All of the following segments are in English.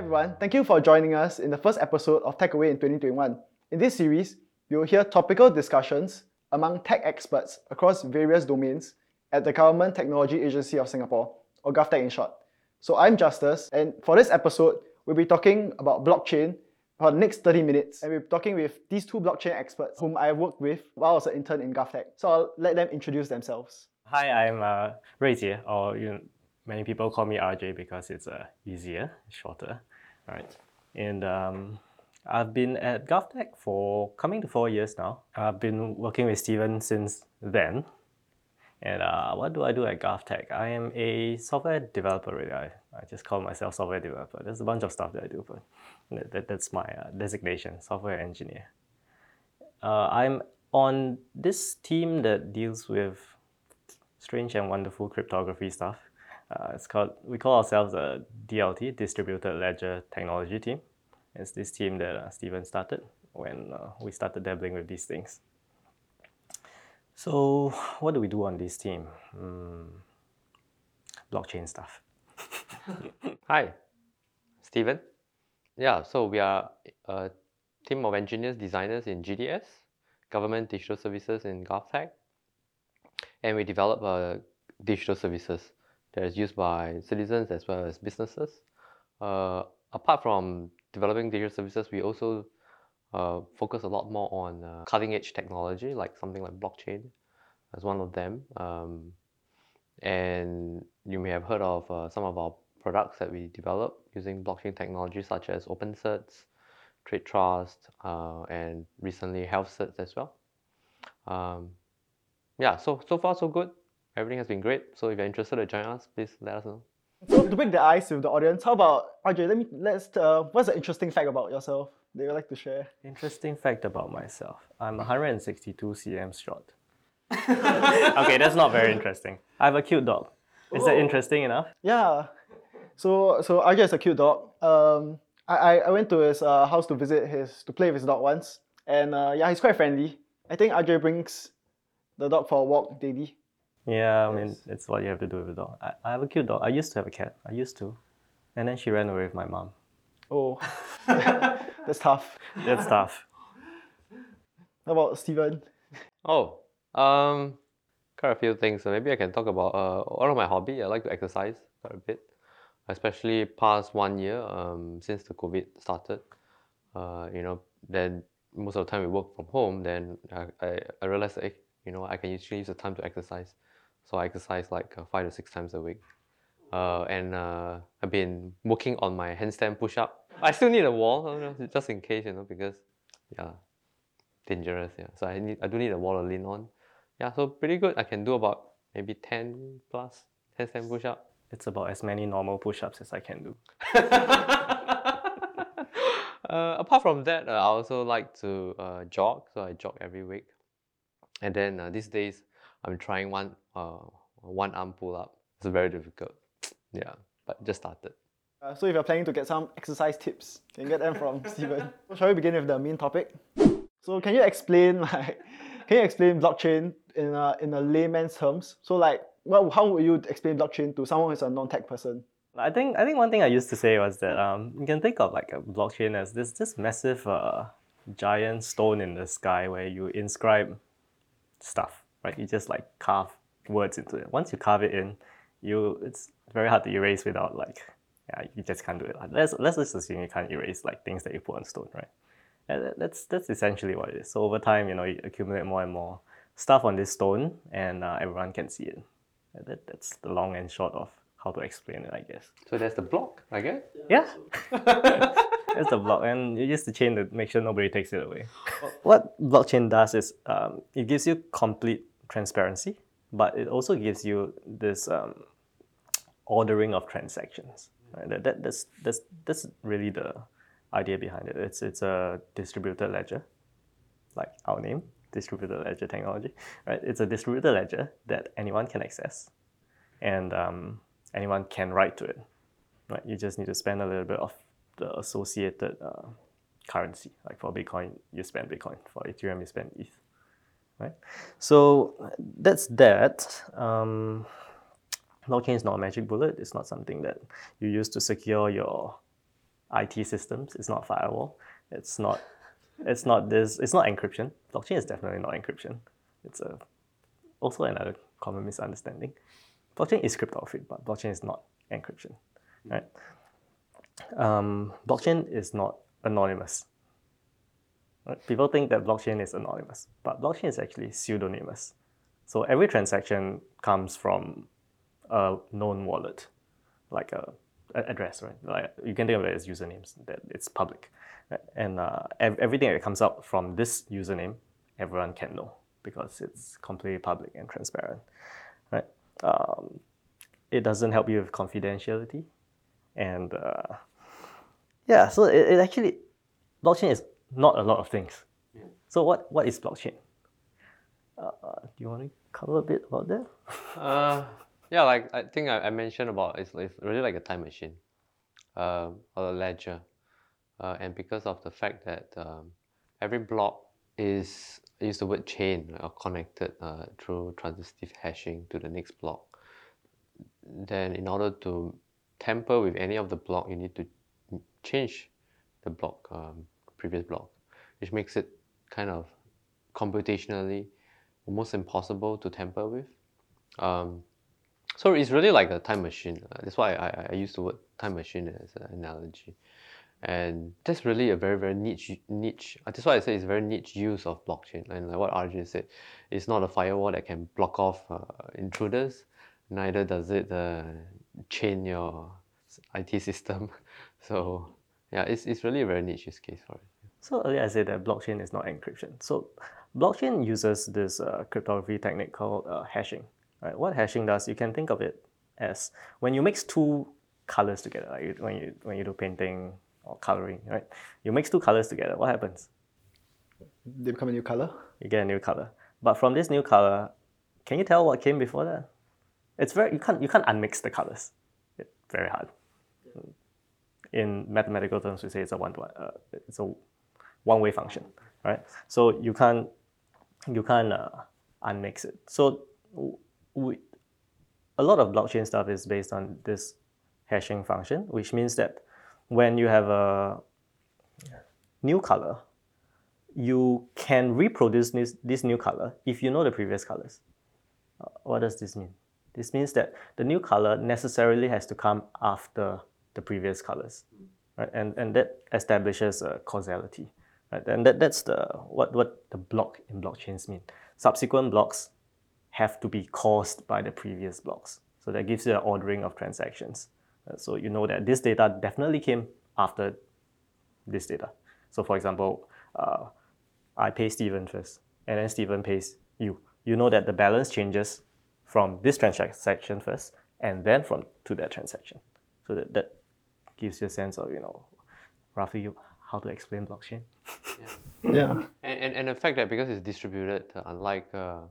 everyone, thank you for joining us in the first episode of Tech Away in 2021. In this series, you will hear topical discussions among tech experts across various domains at the Government Technology Agency of Singapore, or GovTech in short. So I'm Justus, and for this episode, we'll be talking about blockchain for the next 30 minutes. And we're talking with these two blockchain experts whom I worked with while I was an intern in GovTech. So I'll let them introduce themselves. Hi, I'm uh, Ruijie, or you many people call me RJ because it's uh, easier, shorter. Right. And um, I've been at GovTech for coming to four years now. I've been working with Steven since then. And uh, what do I do at GovTech? I am a software developer, really. I, I just call myself software developer. There's a bunch of stuff that I do, but that, that that's my uh, designation, software engineer. Uh, I'm on this team that deals with strange and wonderful cryptography stuff. Uh, it's called we call ourselves a DLT, Distributed Ledger Technology Team. It's this team that uh, Steven started when uh, we started dabbling with these things. So, what do we do on this team? Mm, blockchain stuff. Hi, Steven. Yeah, so we are a team of engineers, designers in GDS, Government Digital Services in GovTech, and we develop uh, digital services that is used by citizens as well as businesses. Uh, apart from developing digital services, we also uh, focus a lot more on uh, cutting edge technology, like something like blockchain as one of them. Um, and you may have heard of uh, some of our products that we develop using blockchain technology, such as OpenCerts, TradeTrust, uh, and recently HealthCerts as well. Um, yeah, so so far so good. Everything has been great. So if you're interested to join us, please let us know. So to break the ice with the audience, how about RJ? Let me let's. Uh, what's the interesting fact about yourself that you'd like to share? Interesting fact about myself: I'm 162 cm short. okay, that's not very interesting. I have a cute dog. Is that interesting enough? Yeah. So so RJ is a cute dog. Um, I I, I went to his uh, house to visit his to play with his dog once, and uh, yeah, he's quite friendly. I think RJ brings the dog for a walk daily. Yeah, I mean, it's what you have to do with a dog. I, I have a cute dog. I used to have a cat. I used to. And then she ran away with my mom. Oh, that's tough. That's tough. How about Steven? Oh, um, quite a few things. So maybe I can talk about uh, one of my hobby. I like to exercise quite a bit, especially past one year um, since the COVID started. Uh, you know, then most of the time we work from home. Then I, I, I realized, that, you know, I can usually use the time to exercise. So I exercise like uh, five to six times a week. Uh, and uh, I've been working on my handstand push up. I still need a wall, just in case, you know, because yeah, dangerous. Yeah, so I need I do need a wall to lean on. Yeah, so pretty good. I can do about maybe ten plus handstand push up. It's about as many normal push ups as I can do. uh, apart from that, uh, I also like to uh, jog. So I jog every week. And then uh, these days, I'm trying one uh, one arm pull up. It's very difficult. Yeah, but just started. Uh, so if you're planning to get some exercise tips, you can get them from Steven. So shall we begin with the main topic? So can you explain like can you explain blockchain in a, in a layman's terms? So like well, how would you explain blockchain to someone who's a non-tech person? I think I think one thing I used to say was that um, you can think of like a blockchain as this this massive uh, giant stone in the sky where you inscribe stuff, right? You just like carve words into it. Once you carve it in, you it's very hard to erase without like yeah, you just can't do it. Let's let's just assume you can't erase like things that you put on stone, right? And that's that's essentially what it is. So over time, you know, you accumulate more and more stuff on this stone, and uh, everyone can see it. That, that's the long and short of how to explain it, I guess. So that's the block, I guess. Yeah. that's the block, and you use the chain to make sure nobody takes it away. what blockchain does is um, it gives you complete transparency, but it also gives you this um, ordering of transactions. Right? That, that, that's, that's, that's really the idea behind it. It's, it's a distributed ledger, like our name, distributed ledger technology. Right? It's a distributed ledger that anyone can access, and um, anyone can write to it. Right? You just need to spend a little bit of the associated uh, currency. Like for Bitcoin, you spend Bitcoin. For Ethereum, you spend ETH. Right? So that's that. Um, blockchain is not a magic bullet. It's not something that you use to secure your IT systems. It's not firewall. It's not. It's not this. It's not encryption. Blockchain is definitely not encryption. It's a also another common misunderstanding. Blockchain is cryptography, but blockchain is not encryption, right? Um, blockchain is not anonymous. People think that blockchain is anonymous, but blockchain is actually pseudonymous. So every transaction comes from a known wallet, like a, a address, right? Like you can think of it as usernames that it's public, and uh, ev- everything that comes out from this username, everyone can know because it's completely public and transparent, right? Um, it doesn't help you with confidentiality, and uh, yeah, so it, it actually blockchain is not a lot of things. So what what is blockchain? Uh, do you want to cover a bit about that? Uh, yeah, like I think I, I mentioned about it's, it's really like a time machine, um, or a ledger, uh, and because of the fact that um, every block is I use the word chain or connected uh, through transitive hashing to the next block. Then, in order to tamper with any of the block, you need to change the block, um, previous block, which makes it kind of computationally almost impossible to tamper with. Um, so it's really like a time machine. Uh, that's why I, I use the word time machine as an analogy. And that's really a very, very niche, niche. uh, That's why I say it's very niche use of blockchain. And like what RJ said, it's not a firewall that can block off uh, intruders. Neither does it uh, chain your IT system. So yeah, it's, it's really a very niche use case for it. So earlier I said that blockchain is not encryption. So blockchain uses this uh, cryptography technique called uh, hashing. Right? What hashing does, you can think of it as when you mix two colors together, like you- when you when you do painting or coloring, right? You mix two colors together. What happens? They become a new color. You get a new color. But from this new color, can you tell what came before that? It's very you can't you can't unmix the colors. It's very hard. In mathematical terms, we say it's a one to one. Uh, it's a one way function, right? So you can't you can't uh, unmix it. So we, a lot of blockchain stuff is based on this hashing function, which means that when you have a new color, you can reproduce this, this new color if you know the previous colors. Uh, what does this mean? This means that the new color necessarily has to come after the previous colors, right? And, and that establishes a causality, right? And that, that's the what, what the block in blockchains mean. Subsequent blocks have to be caused by the previous blocks. So that gives you an ordering of transactions. Uh, so you know that this data definitely came after this data. So for example, uh, I pay Steven first, and then Steven pays you. You know that the balance changes from this transaction first, and then from to that transaction. So that, that gives you a sense of you know roughly how to explain blockchain. Yeah. And, and, and the fact that because it's distributed, uh, unlike uh,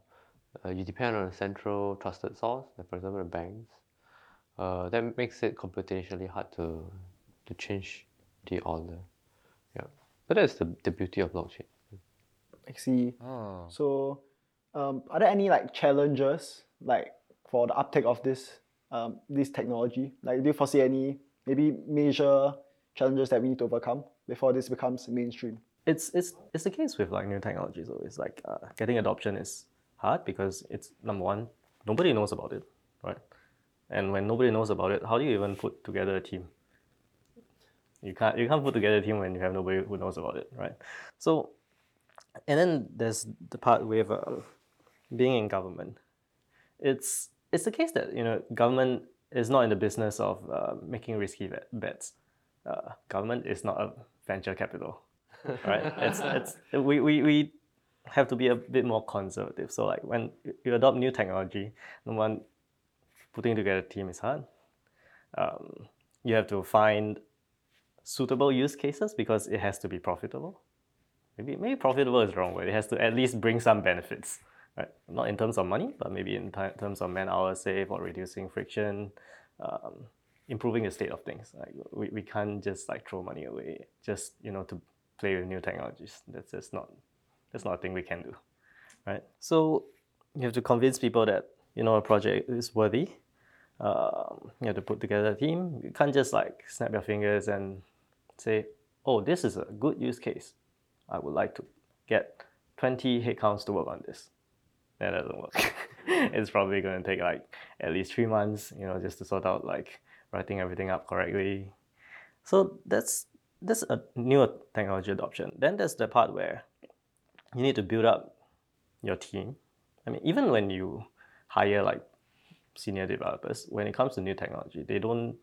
uh, you depend on a central trusted source, like for example the banks, uh, that makes it computationally hard to to change the order. Yeah, but that's the, the beauty of blockchain. I see. Oh. So, um, are there any like challenges like for the uptake of this um, this technology? Like, do you foresee any maybe major challenges that we need to overcome before this becomes mainstream? it's it's it's the case with like new technologies. Always like uh, getting adoption is hard because it's number one, nobody knows about it, right? And when nobody knows about it, how do you even put together a team? You can't you can't put together a team when you have nobody who knows about it, right? So, and then there's the part with uh, being in government. It's it's the case that you know government is not in the business of uh, making risky bets. Uh, government is not a venture capital right? It's it's we, we, we have to be a bit more conservative. So like when you adopt new technology, number one, putting together a team is hard. Um, you have to find suitable use cases because it has to be profitable. Maybe maybe profitable is the wrong word. It has to at least bring some benefits, right? Not in terms of money, but maybe in ti- terms of man hours saved or reducing friction, um, improving the state of things. Like we, we can't just like throw money away just you know to play with new technologies. That's just not that's not a thing we can do, right? So you have to convince people that you know a project is worthy. Um, you have to put together a team. You can't just like snap your fingers and say, oh, this is a good use case. I would like to get 20 headcounts to work on this. That doesn't work. it's probably going to take like at least three months, you know, just to sort out like writing everything up correctly. So that's that's a new technology adoption. Then there's the part where you need to build up your team. I mean, even when you hire like senior developers, when it comes to new technology, they don't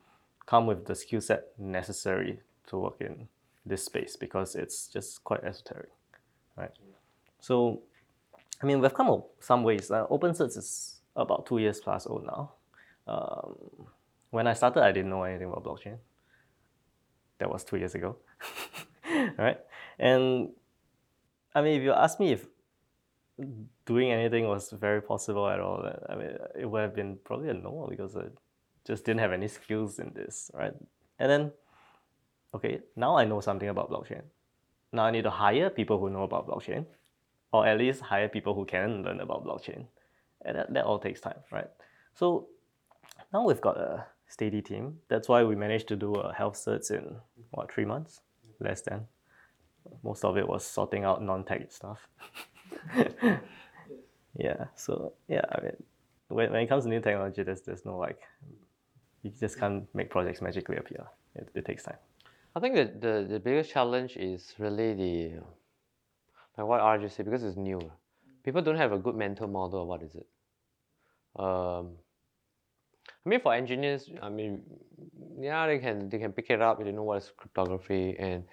come with the skill set necessary to work in this space because it's just quite esoteric, right? So, I mean, we've come up some ways. Uh, OpenCerts is about two years plus old now. Um, when I started, I didn't know anything about blockchain. That was two years ago, right? And I mean, if you ask me if doing anything was very possible at all, I mean, it would have been probably a no because I just didn't have any skills in this, right? And then, okay, now I know something about blockchain. Now I need to hire people who know about blockchain, or at least hire people who can learn about blockchain. And that, that all takes time, right? So now we've got a steady team. That's why we managed to do a health cert in what three months, less than. Most of it was sorting out non-tech stuff. yeah. So yeah, I mean, when, when it comes to new technology, there's there's no like, you just can't make projects magically appear. It, it takes time. I think that the, the biggest challenge is really the like what RJ said because it's new. People don't have a good mental model of what is it. Um, I mean, for engineers, I mean, yeah, they can they can pick it up. They know what is cryptography and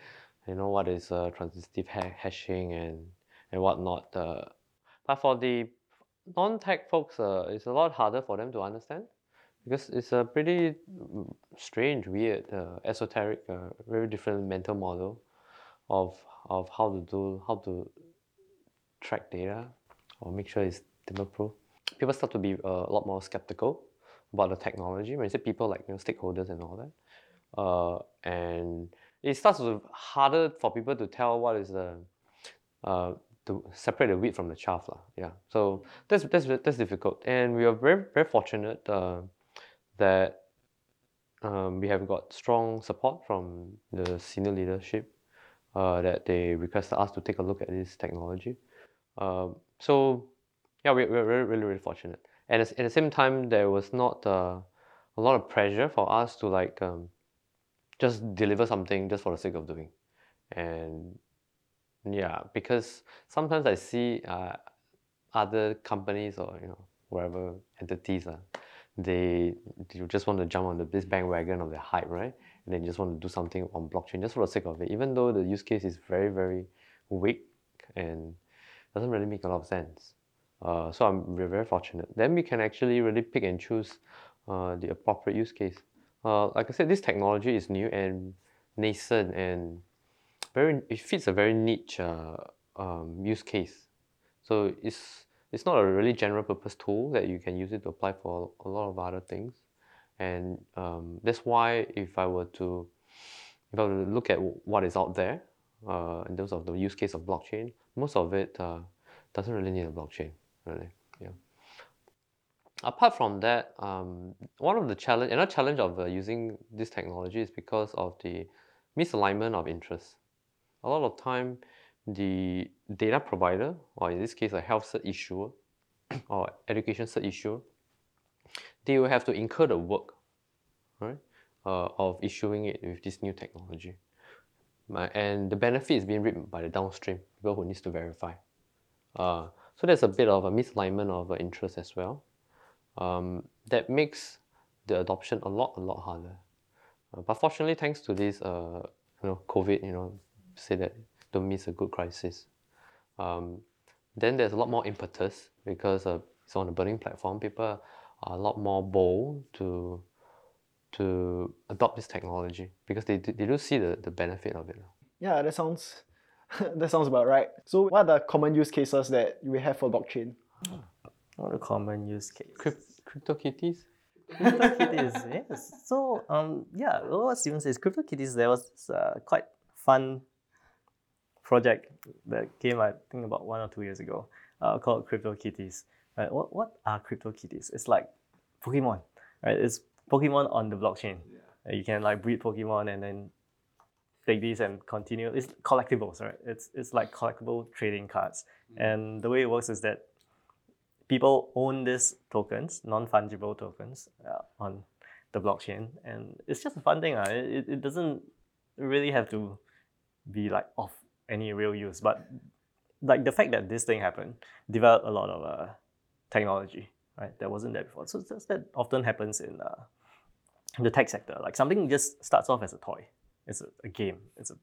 they know what is uh, transitive ha- hashing and and whatnot. Uh, but for the non-tech folks, uh, it's a lot harder for them to understand because it's a pretty strange, weird, uh, esoteric, uh, very different mental model of of how to do how to track data or make sure it's tamper-proof. People start to be uh, a lot more skeptical about the technology. When you say people like you know, stakeholders and all that, uh, and it starts to harder for people to tell what is the uh, to separate the wheat from the chaff, lah. Yeah, so that's that's that's difficult, and we are very very fortunate uh, that um, we have got strong support from the senior leadership uh, that they requested us to take a look at this technology. Um, so yeah, we, we're really, really fortunate. And at the same time, there was not uh, a lot of pressure for us to like um, just deliver something just for the sake of doing. And yeah, because sometimes I see uh, other companies or you know wherever entities are, they, they just want to jump on the this bandwagon of the hype, right? And then just want to do something on blockchain just for the sake of it, even though the use case is very very weak and doesn't really make a lot of sense. Uh, so I'm we're very fortunate. Then we can actually really pick and choose uh, the appropriate use case. Uh, like I said, this technology is new and nascent and very it fits a very niche uh, um, use case. So it's it's not a really general purpose tool that you can use it to apply for a lot of other things, and um, that's why if I were to if I were to look at what is out there uh, in terms of the use case of blockchain, most of it doesn't really need a blockchain, really. Yeah. Apart from that, um, one of the challenge, another challenge of uh, using this technology is because of the misalignment of interests a lot of time the data provider, or in this case a health cert issuer or education cert issuer, they will have to incur the work, right, uh, of issuing it with this new technology. And the benefit is being reaped by the downstream, people who needs to verify. Uh, so there's a bit of a misalignment of uh, interest as well. Um, that makes the adoption a lot, a lot harder. Uh, but fortunately, thanks to this, uh, you know, COVID, you know, say that don't miss a good crisis. Um, then there's a lot more impetus because uh, it's on a burning platform. People are a lot more bold to to adopt this technology because they, they do see the, the benefit of it. Yeah, that sounds that sounds about right. So what are the common use cases that we have for blockchain? What are the common use cases? Crypt, CryptoKitties? CryptoKitties, yes. So um yeah, what Steven says, CryptoKitties, there was uh, quite fun project that came, I think, about one or two years ago uh, called CryptoKitties. Right? What, what are CryptoKitties? It's like Pokemon, right? It's Pokemon on the blockchain. Yeah. You can like breed Pokemon and then take these and continue. It's collectibles, right? It's it's like collectible trading cards, and the way it works is that people own these tokens, non fungible tokens, uh, on the blockchain, and it's just a fun thing. Uh. It, it doesn't really have to be like of any real use, but like the fact that this thing happened developed a lot of uh, technology, right? That wasn't there before. So that often happens in uh, the tech sector. Like something just starts off as a toy. It's a, a game. It's a,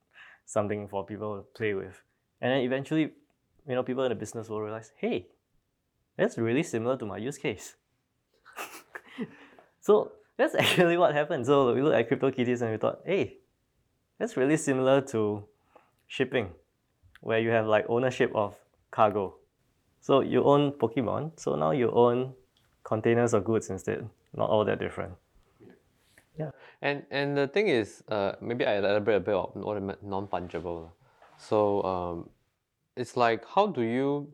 something for people to play with, and then eventually, you know, people in the business will realize, hey, that's really similar to my use case. so that's actually what happened. So we looked at CryptoKitties and we thought, hey, that's really similar to shipping, where you have like ownership of cargo. So you own Pokemon, so now you own containers of goods instead. Not all that different. Yeah. And and the thing is, uh, maybe I elaborate a bit on what I meant non-fungible. So um, it's like how do you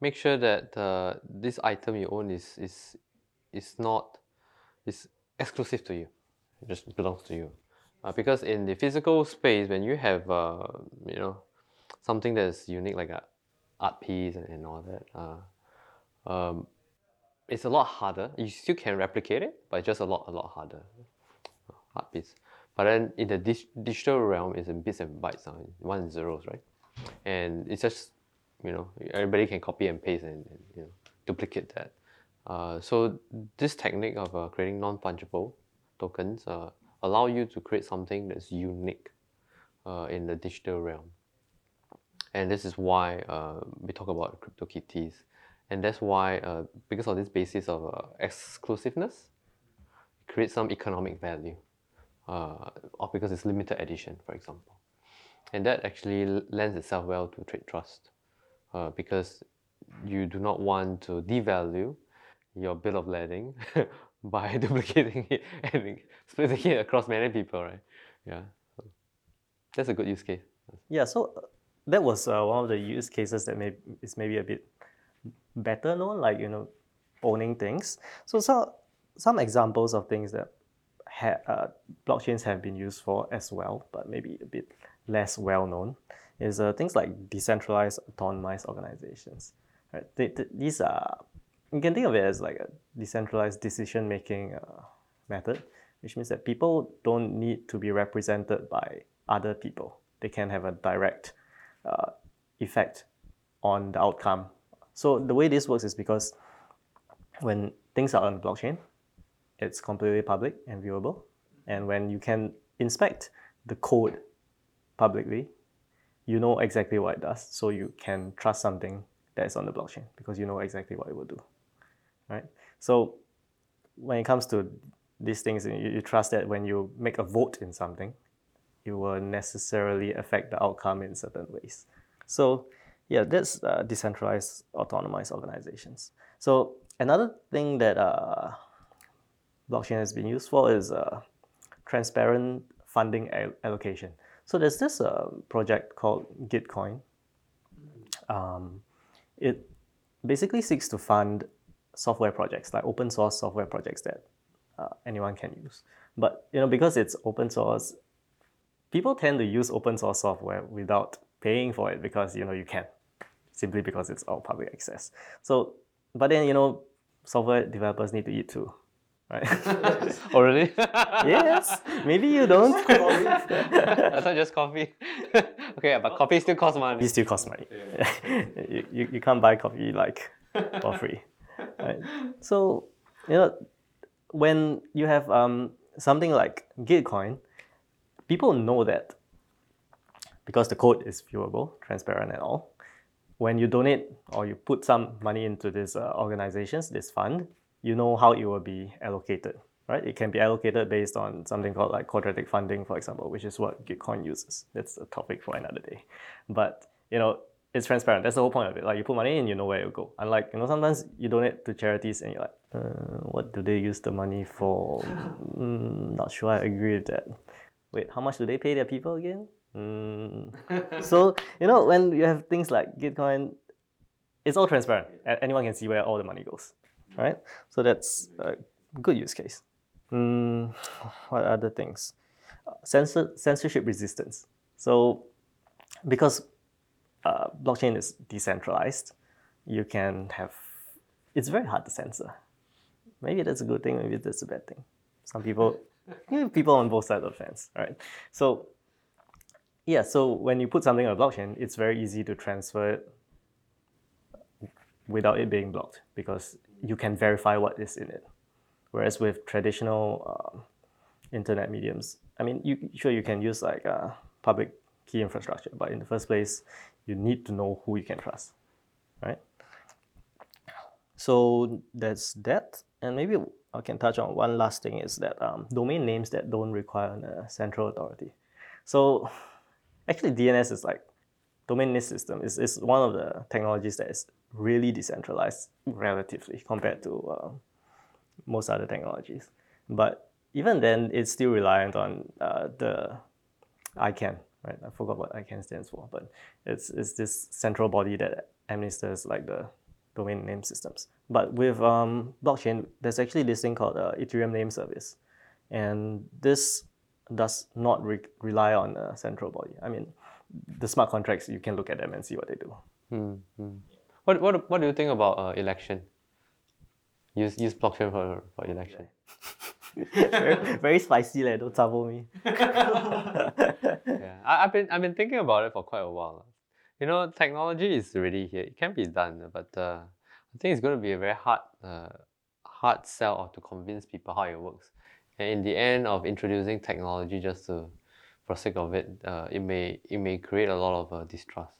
make sure that uh, this item you own is is is not is exclusive to you, it just belongs to you. Uh, because in the physical space, when you have uh, you know something that's unique like a art piece and, and all that, uh, um, it's a lot harder. You still can replicate it, but it's just a lot a lot harder. Art piece. But then in the dig- digital realm, it's in bits and bytes, uh, one and zeros, right? And it's just you know everybody can copy and paste and, and you know duplicate that. Uh, so this technique of uh, creating non-fungible tokens uh, allow you to create something that's unique uh, in the digital realm. And this is why uh, we talk about CryptoKitties. And that's why, uh, because of this basis of exclusiveness, it creates some economic value, or because it's limited edition, for example. And that actually lends itself well to TradeTrust uh, because you do not want to devalue your bill of lading by duplicating it and splitting it across many people, right? Yeah, that's a good use case. Yeah, so uh, that was uh, one of the use cases that may is maybe a bit better known, like you know, owning things. So some some examples of things that ha- uh, blockchains have been used for as well, but maybe a bit less well known is uh, things like decentralized autonomous organizations. Right? These are you can think of it as like a decentralized decision making uh, method, which means that people don't need to be represented by other people. They can have a direct uh, effect on the outcome. So the way this works is because when things are on the blockchain, it's completely public and viewable. And when you can inspect the code publicly, you know exactly what it does. So you can trust something that is on the blockchain because you know exactly what it will do. Right? So when it comes to these things, you, you trust that when you make a vote in something, it will necessarily affect the outcome in certain ways. So yeah, that's uh, decentralized autonomous organizations. So another thing that uh, blockchain has been used for is uh, transparent funding allocation. So there's this uh, project called Gitcoin. Um, it basically seeks to fund software projects, like open source software projects that uh, anyone can use. But you know, because it's open source, people tend to use open source software without paying for it because you know you can, simply because it's all public access. So, but then you know, software developers need to eat too right? oh, really? yes. Maybe you don't. I thought just coffee. okay, but coffee still costs money. It still costs money. Yeah. you, you, you can't buy coffee like for free. Right? So, you know, when you have um, something like Gitcoin, people know that because the code is viewable, transparent and all. When you donate or you put some money into these uh, organizations, this fund, you know how it will be allocated, right? It can be allocated based on something called like quadratic funding, for example, which is what Gitcoin uses. That's a topic for another day. But you know, it's transparent. That's the whole point of it. Like you put money in, you know where it will go. Unlike you know, sometimes you donate to charities and you're like, uh, what do they use the money for? Mm, not sure. I agree with that. Wait, how much do they pay their people again? Mm. so you know, when you have things like Gitcoin, it's all transparent. Anyone can see where all the money goes right? So that's a good use case. Mm, what other things? censor, censorship resistance. So, because uh, blockchain is decentralized, you can have. It's very hard to censor. Maybe that's a good thing. Maybe that's a bad thing. Some people, people on both sides of the fence, right? So, yeah. So when you put something on a blockchain, it's very easy to transfer it without it being blocked because you can verify what is in it. Whereas with traditional um, internet mediums, I mean, you sure you can use like uh, public key infrastructure, but in the first place, you need to know who you can trust, right? So that's that, and maybe I can touch on one last thing is that um, domain names that don't require a central authority. So actually, DNS is like domain name system is, is one of the technologies that is really decentralized relatively compared to uh, most other technologies. But even then, it's still reliant on uh, the ICANN, right? I forgot what ICANN stands for, but it's, it's this central body that administers like the domain name systems. But with um, blockchain, there's actually this thing called uh, Ethereum Name Service. And this does not re- rely on a central body. I mean, the smart contracts, you can look at them and see what they do. Mm-hmm. What, what, what do you think about uh, election? Use, use blockchain for, for election. very, very spicy, like, don't trouble me. yeah, I, have been, I've been thinking about it for quite a while. You know, technology is already here. It can be done, but uh, I think it's going to be a very hard, uh, hard sell or to convince people how it works. And in the end of introducing technology just to, for sake of it, uh, it may it may create a lot of uh, distrust,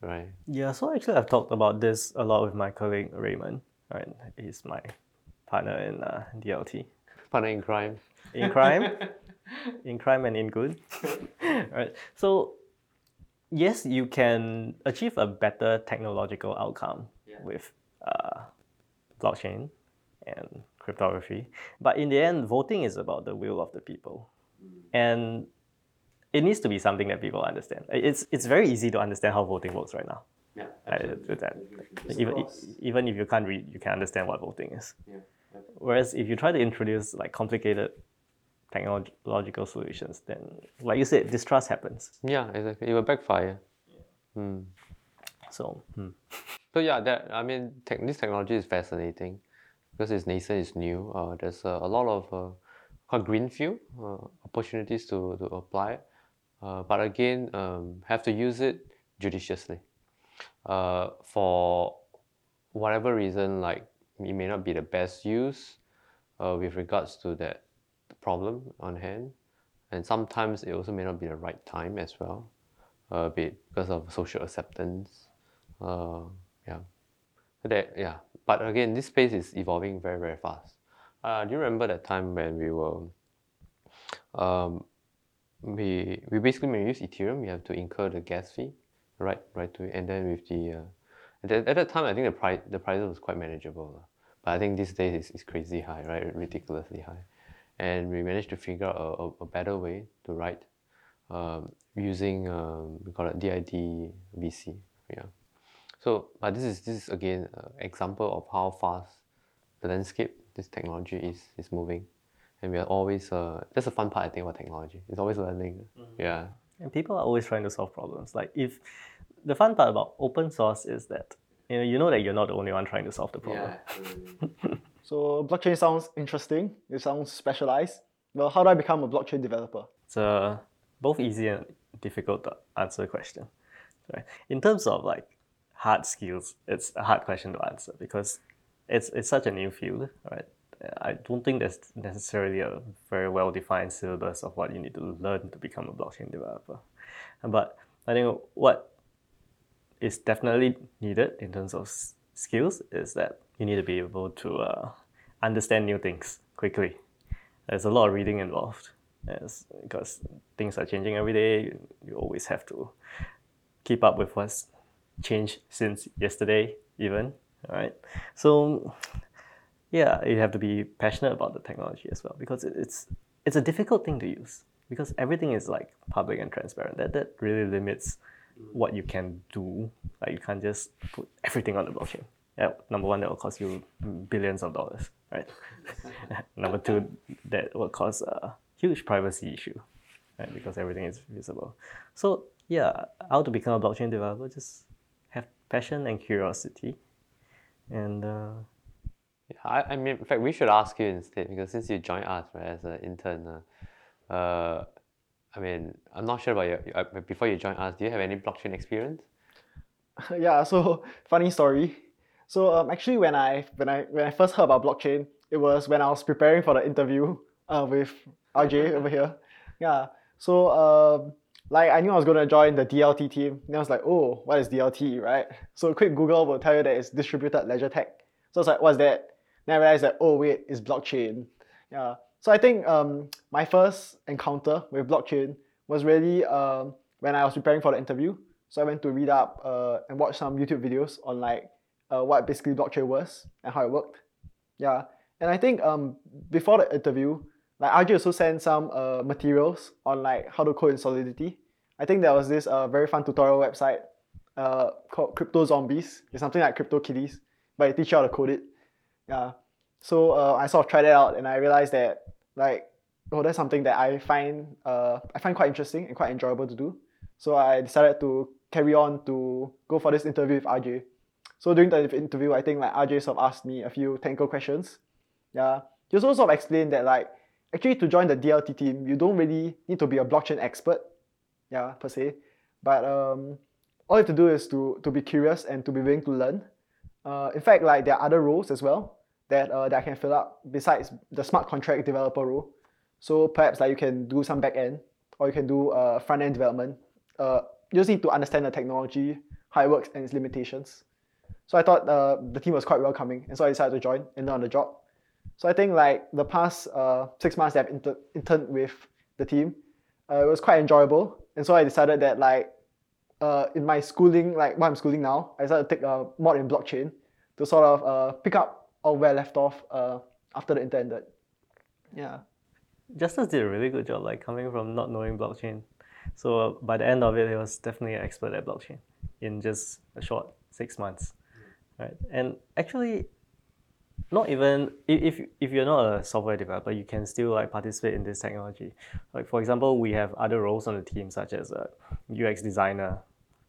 right? Yeah. So actually, I've talked about this a lot with my colleague Raymond. Right, he's my partner in uh, DLT. Partner in crime. In crime, in crime and in good. right. So yes, you can achieve a better technological outcome yeah. with uh, blockchain and cryptography. But in the end, voting is about the will of the people. And it needs to be something that people understand. It's, it's very easy to understand how voting works right now. Yeah, absolutely. that. Even, even if you can't read, you can understand what voting is. Yeah, Whereas if you try to introduce like complicated technological solutions, then, like you said, distrust happens. Yeah, exactly. It will backfire. Yeah. Mm. So, hmm. so yeah, that I mean, this technology is fascinating because it's nascent, it's new. Uh, there's uh, a lot of uh, quite greenfield uh, opportunities to, to apply uh, but again, um, have to use it judiciously. Uh, for whatever reason, like it may not be the best use with regards to that problem on hand, and sometimes it also may not be the right time as well, uh, because of social acceptance. Uh, yeah, that yeah. But again, this space is evolving very very fast. Uh, do you remember that time when we were um, we we basically when we use Ethereum, we have to incur the gas fee, right? Right to and then with the uh, at, that time, I think the price the price was quite manageable, but I think these days it's, it's crazy high, right? Ridiculously high, and we managed to figure out a, a, a better way to write um, using um, we call it DID VC, yeah. So, but this is this is again an example of how fast the landscape this technology is is moving and we are always uh, that's the fun part I think about technology. It's always learning. Mm-hmm. Yeah. And people are always trying to solve problems. Like if the fun part about open source is that you know you know that you're not the only one trying to solve the problem. Yeah. so blockchain sounds interesting. It sounds specialized. Well, how do I become a blockchain developer? It's a both easy and difficult to answer question. Right? In terms of like hard skills, it's a hard question to answer because it's it's such a new field, right? I don't think there's necessarily a very well defined syllabus of what you need to learn to become a blockchain developer. But I think what is definitely needed in terms of skills is that you need to be able to uh, understand new things quickly. There's a lot of reading involved yes, because things are changing every day. You always have to keep up with what's changed since yesterday, even. All right. So yeah, you have to be passionate about the technology as well because it's it's a difficult thing to use because everything is like public and transparent. That that really limits what you can do. Like you can't just put everything on the blockchain. Yeah, number one, that will cost you billions of dollars, right? number two, that will cause a huge privacy issue. right? Because everything is visible. So yeah, how to become a blockchain developer? Just passion and curiosity, and uh, Yeah, I, I mean, in fact, we should ask you instead because since you joined us right, as an intern, uh, uh, I mean, I'm not sure about your, your- uh, before you joined us, do you have any blockchain experience? yeah, so funny story. So um, actually, when I when I when I first heard about blockchain, it was when I was preparing for the interview uh, with RJ over here. Yeah. So um, like I knew I was gonna join the DLT team. And I was like, oh, what is DLT, right? So quick Google will tell you that it's distributed ledger tech. So I was like, what's that? Then I realized that oh wait, it's blockchain. Yeah. So I think um, my first encounter with blockchain was really um, when I was preparing for the interview. So I went to read up uh, and watch some YouTube videos on like uh, what basically blockchain was and how it worked. Yeah, and I think um, before the interview, like RJ also sent some uh, materials on like how to code in Solidity. I think there was this uh, very fun tutorial website uh, called CryptoZombies. It's something like CryptoKitties, but it teaches you how to code it. Yeah, so uh, I sort of tried it out and I realized that like oh that's something that I find uh, I find quite interesting and quite enjoyable to do. So I decided to carry on to go for this interview with RJ. So during the interview, I think like RJ sort of asked me a few technical questions. Yeah, he also sort of explained that like actually to join the DLT team, you don't really need to be a blockchain expert, yeah, per se. But um, all you have to do is to to be curious and to be willing to learn. Uh, in fact, like there are other roles as well that uh, that I can fill up besides the smart contract developer role. So perhaps like you can do some back end or you can do uh, front end development. Uh, you just need to understand the technology, how it works, and its limitations. So I thought uh, the team was quite welcoming, and so I decided to join and learn on the job. So I think like the past uh, six months that I've inter- interned with the team, uh, it was quite enjoyable, and so I decided that like uh, in my schooling, like what I'm schooling now, I decided to take a mod in blockchain to sort of uh, pick up on where I left off uh, after the intern ended. Yeah. Justice did a really good job, like coming from not knowing blockchain. So uh, by the end of it, he was definitely an expert at blockchain in just a short six months, right? And actually, not even i- if if you're not a software developer, you can still like participate in this technology. Like for example, we have other roles on the team such as a UX designer,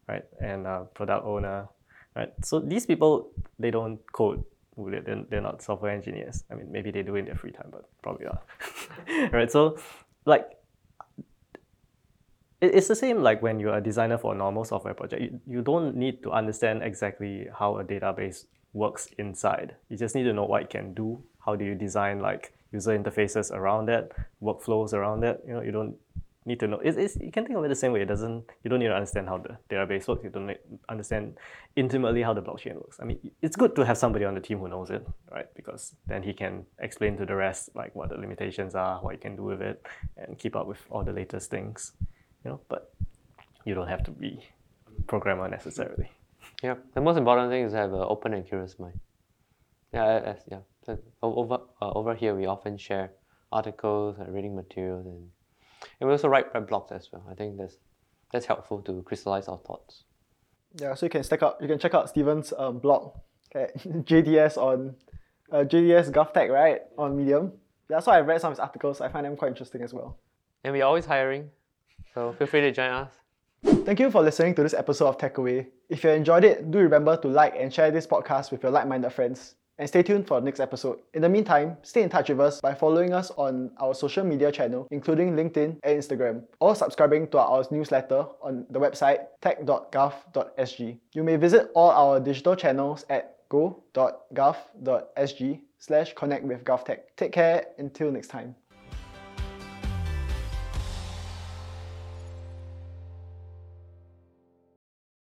right, and a product owner, right. So these people they don't code. They're, they're not software engineers. I mean, maybe they do in their free time, but probably not. right. So, like, it- it's the same like when you're a designer for a normal software project. You, you don't need to understand exactly how a database works inside. You just need to know what it can do. How do you design like user interfaces around that, workflows around that? You know, you don't need to know. It's, it's, you can think of it the same way. It doesn't. You don't need to understand how the database works. You don't need understand intimately how the blockchain works. I mean, it's good to have somebody on the team who knows it, right? Because then he can explain to the rest like what the limitations are, what you can do with it, and keep up with all the latest things you know but you don't have to be a programmer necessarily Yeah, the most important thing is to have an open and curious mind. Yeah, as, yeah. So over uh, over here, we often share articles and reading materials, and and we also write blogs as well. I think that's that's helpful to crystallize our thoughts. Yeah, so you can check out you can check out Steven's um, blog at GDS on uh, GDS GovTech, right? On Medium. That's why I've read some of his articles. I find them quite interesting as well. And we're always hiring, so feel free to join us. Thank you for listening to this episode of Tech Away. If you enjoyed it, do remember to like and share this podcast with your like-minded friends. And stay tuned for the next episode. In the meantime, stay in touch with us by following us on our social media channel, including LinkedIn and Instagram, or subscribing to our newsletter on the website tech.gov.sg. You may visit all our digital channels at go.gov.sg slash connect with GovTech. Take care until next time.